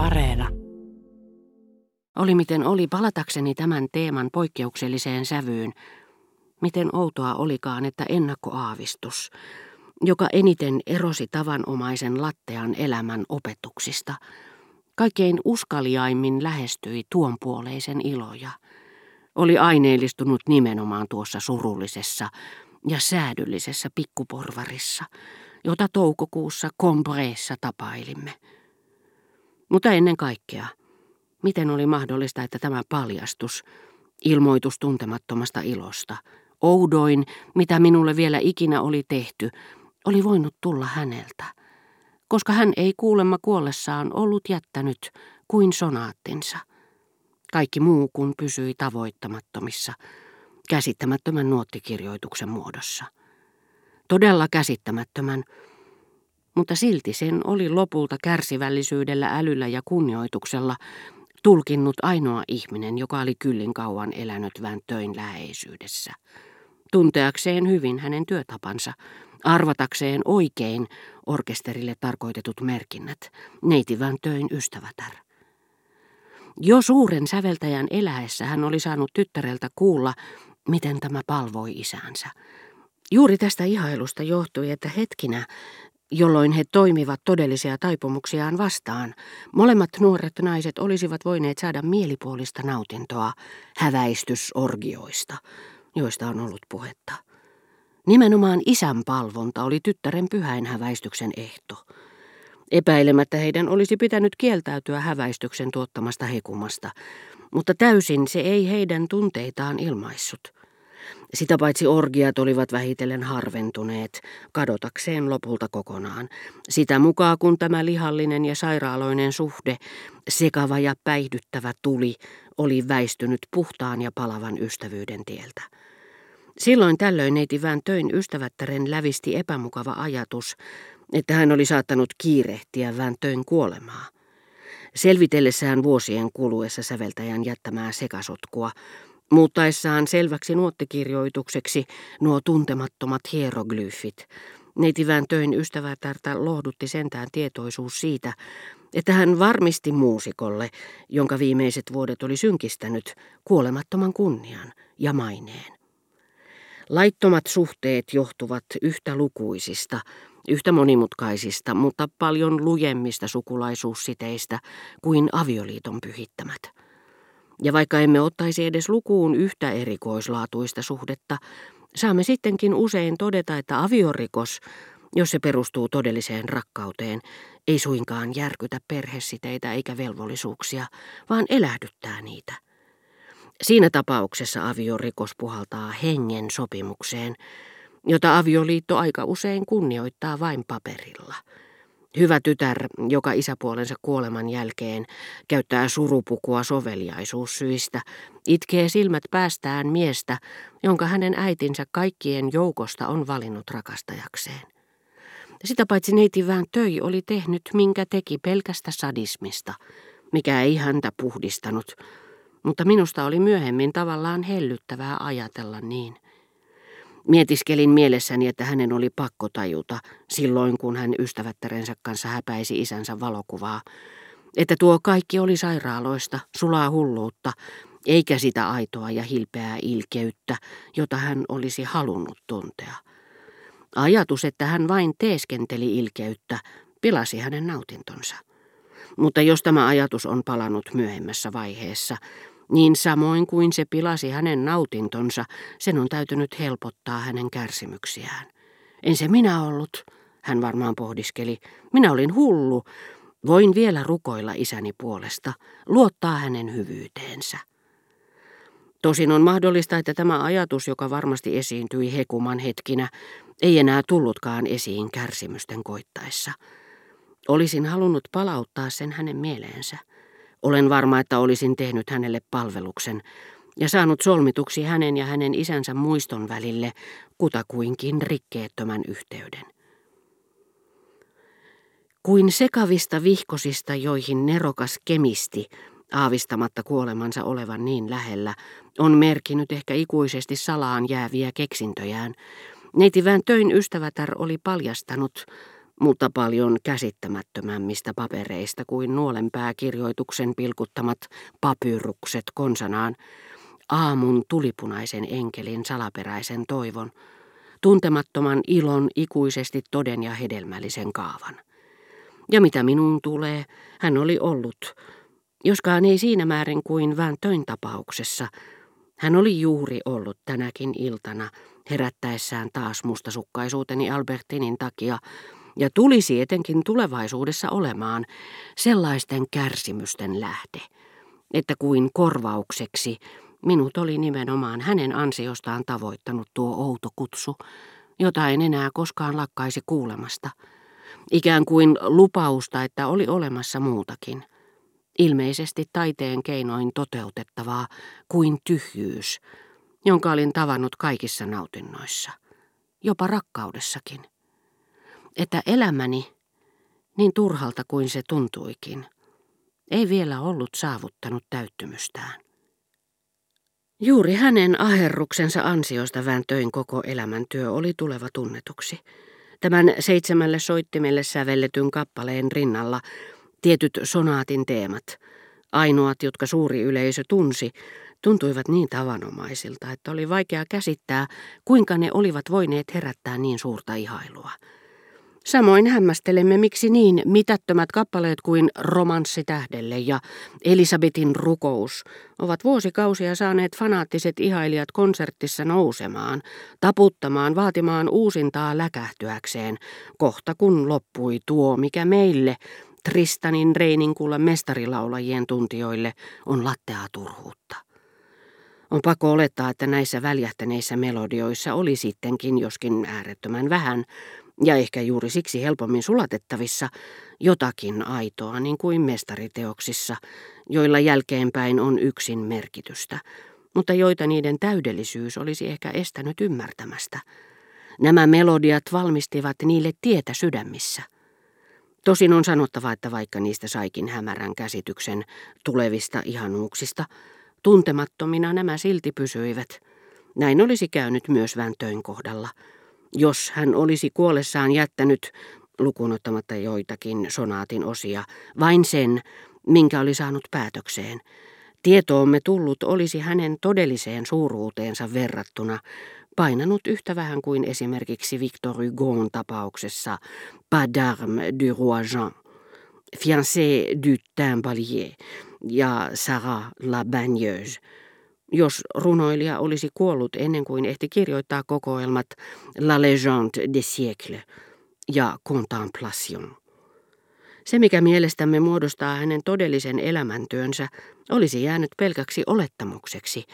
Areena. Oli miten oli palatakseni tämän teeman poikkeukselliseen sävyyn. Miten outoa olikaan, että ennakkoaavistus, joka eniten erosi tavanomaisen lattean elämän opetuksista, kaikkein uskaliaimmin lähestyi tuonpuoleisen iloja, oli aineellistunut nimenomaan tuossa surullisessa ja säädyllisessä pikkuporvarissa, jota toukokuussa Combreessa tapailimme. Mutta ennen kaikkea, miten oli mahdollista, että tämä paljastus, ilmoitus tuntemattomasta ilosta, oudoin, mitä minulle vielä ikinä oli tehty, oli voinut tulla häneltä, koska hän ei kuulemma kuollessaan ollut jättänyt kuin sonaattinsa. Kaikki muu kun pysyi tavoittamattomissa, käsittämättömän nuottikirjoituksen muodossa. Todella käsittämättömän, mutta silti sen oli lopulta kärsivällisyydellä, älyllä ja kunnioituksella tulkinnut ainoa ihminen, joka oli kyllin kauan elänyt Väntöin läheisyydessä. Tunteakseen hyvin hänen työtapansa, arvatakseen oikein orkesterille tarkoitetut merkinnät, neiti Väntöin ystävätär. Jo suuren säveltäjän eläessä hän oli saanut tyttäreltä kuulla, miten tämä palvoi isänsä. Juuri tästä ihailusta johtui, että hetkinä, jolloin he toimivat todellisia taipumuksiaan vastaan, molemmat nuoret naiset olisivat voineet saada mielipuolista nautintoa häväistysorgioista, joista on ollut puhetta. Nimenomaan isän palvonta oli tyttären pyhäin häväistyksen ehto. Epäilemättä heidän olisi pitänyt kieltäytyä häväistyksen tuottamasta hekumasta, mutta täysin se ei heidän tunteitaan ilmaissut – sitä paitsi orgiat olivat vähitellen harventuneet, kadotakseen lopulta kokonaan. Sitä mukaan kun tämä lihallinen ja sairaaloinen suhde, sekava ja päihdyttävä tuli, oli väistynyt puhtaan ja palavan ystävyyden tieltä. Silloin tällöin neiti Väntöin ystävättären lävisti epämukava ajatus, että hän oli saattanut kiirehtiä Väntöin kuolemaa. Selvitellessään vuosien kuluessa säveltäjän jättämää sekasotkua, Muuttaessaan selväksi nuottikirjoitukseksi nuo tuntemattomat hieroglyfit, neitivään töin ystävätärtä lohdutti sentään tietoisuus siitä, että hän varmisti muusikolle, jonka viimeiset vuodet oli synkistänyt, kuolemattoman kunnian ja maineen. Laittomat suhteet johtuvat yhtä lukuisista, yhtä monimutkaisista, mutta paljon lujemmista sukulaisuussiteistä kuin avioliiton pyhittämät. Ja vaikka emme ottaisi edes lukuun yhtä erikoislaatuista suhdetta, saamme sittenkin usein todeta, että aviorikos, jos se perustuu todelliseen rakkauteen, ei suinkaan järkytä perhesiteitä eikä velvollisuuksia, vaan elähdyttää niitä. Siinä tapauksessa aviorikos puhaltaa hengen sopimukseen, jota avioliitto aika usein kunnioittaa vain paperilla – Hyvä tytär, joka isäpuolensa kuoleman jälkeen käyttää surupukua soveliaisuussyistä, itkee silmät päästään miestä, jonka hänen äitinsä kaikkien joukosta on valinnut rakastajakseen. Sitä paitsi neiti töi oli tehnyt, minkä teki pelkästä sadismista, mikä ei häntä puhdistanut, mutta minusta oli myöhemmin tavallaan hellyttävää ajatella niin – Mietiskelin mielessäni, että hänen oli pakko tajuta, silloin kun hän ystävättärensä kanssa häpäisi isänsä valokuvaa, että tuo kaikki oli sairaaloista, sulaa hulluutta, eikä sitä aitoa ja hilpeää ilkeyttä, jota hän olisi halunnut tuntea. Ajatus, että hän vain teeskenteli ilkeyttä, pilasi hänen nautintonsa. Mutta jos tämä ajatus on palannut myöhemmässä vaiheessa, niin samoin kuin se pilasi hänen nautintonsa, sen on täytynyt helpottaa hänen kärsimyksiään. En se minä ollut, hän varmaan pohdiskeli. Minä olin hullu. Voin vielä rukoilla isäni puolesta, luottaa hänen hyvyyteensä. Tosin on mahdollista, että tämä ajatus, joka varmasti esiintyi hekuman hetkinä, ei enää tullutkaan esiin kärsimysten koittaessa. Olisin halunnut palauttaa sen hänen mieleensä. Olen varma, että olisin tehnyt hänelle palveluksen ja saanut solmituksi hänen ja hänen isänsä muiston välille kutakuinkin rikkeettömän yhteyden. Kuin sekavista vihkosista, joihin nerokas kemisti, aavistamatta kuolemansa olevan niin lähellä, on merkinyt ehkä ikuisesti salaan jääviä keksintöjään, neiti töin ystävätär oli paljastanut, mutta paljon käsittämättömämmistä papereista kuin nuolenpääkirjoituksen pilkuttamat papyrukset konsanaan, aamun tulipunaisen enkelin salaperäisen toivon, tuntemattoman ilon ikuisesti toden ja hedelmällisen kaavan. Ja mitä minuun tulee, hän oli ollut, joskaan ei siinä määrin kuin Vääntöin tapauksessa. Hän oli juuri ollut tänäkin iltana, herättäessään taas mustasukkaisuuteni Albertinin takia, ja tulisi etenkin tulevaisuudessa olemaan sellaisten kärsimysten lähde, että kuin korvaukseksi minut oli nimenomaan hänen ansiostaan tavoittanut tuo outo kutsu, jota en enää koskaan lakkaisi kuulemasta. Ikään kuin lupausta, että oli olemassa muutakin. Ilmeisesti taiteen keinoin toteutettavaa kuin tyhjyys, jonka olin tavannut kaikissa nautinnoissa, jopa rakkaudessakin että elämäni, niin turhalta kuin se tuntuikin, ei vielä ollut saavuttanut täyttymystään. Juuri hänen aherruksensa ansiosta vääntöin koko elämäntyö oli tuleva tunnetuksi. Tämän seitsemälle soittimelle sävelletyn kappaleen rinnalla tietyt sonaatin teemat, ainoat, jotka suuri yleisö tunsi, tuntuivat niin tavanomaisilta, että oli vaikea käsittää, kuinka ne olivat voineet herättää niin suurta ihailua. Samoin hämmästelemme, miksi niin mitättömät kappaleet kuin Romanssi tähdelle ja Elisabetin rukous ovat vuosikausia saaneet fanaattiset ihailijat konsertissa nousemaan, taputtamaan, vaatimaan uusintaa läkähtyäkseen, kohta kun loppui tuo, mikä meille, Tristanin Reininkulla mestarilaulajien tuntijoille, on lattea turhuutta. On pakko olettaa, että näissä väljähtäneissä melodioissa oli sittenkin, joskin äärettömän vähän, ja ehkä juuri siksi helpommin sulatettavissa, jotakin aitoa niin kuin mestariteoksissa, joilla jälkeenpäin on yksin merkitystä, mutta joita niiden täydellisyys olisi ehkä estänyt ymmärtämästä. Nämä melodiat valmistivat niille tietä sydämissä. Tosin on sanottava, että vaikka niistä saikin hämärän käsityksen tulevista ihanuuksista, tuntemattomina nämä silti pysyivät. Näin olisi käynyt myös Väntöin kohdalla – jos hän olisi kuollessaan jättänyt, lukunottamatta joitakin sonaatin osia, vain sen, minkä oli saanut päätökseen, tietoomme tullut olisi hänen todelliseen suuruuteensa verrattuna painanut yhtä vähän kuin esimerkiksi Victor Hugon tapauksessa Pas d'armes du roi Jean, Fiancé du Timbalier ja Sarah la Bagneuse, jos runoilija olisi kuollut ennen kuin ehti kirjoittaa kokoelmat La Légende des siècles ja Contemplation. Se, mikä mielestämme muodostaa hänen todellisen elämäntyönsä, olisi jäänyt pelkäksi olettamukseksi,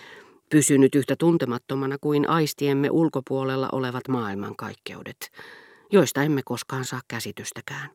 pysynyt yhtä tuntemattomana kuin aistiemme ulkopuolella olevat maailmankaikkeudet, joista emme koskaan saa käsitystäkään.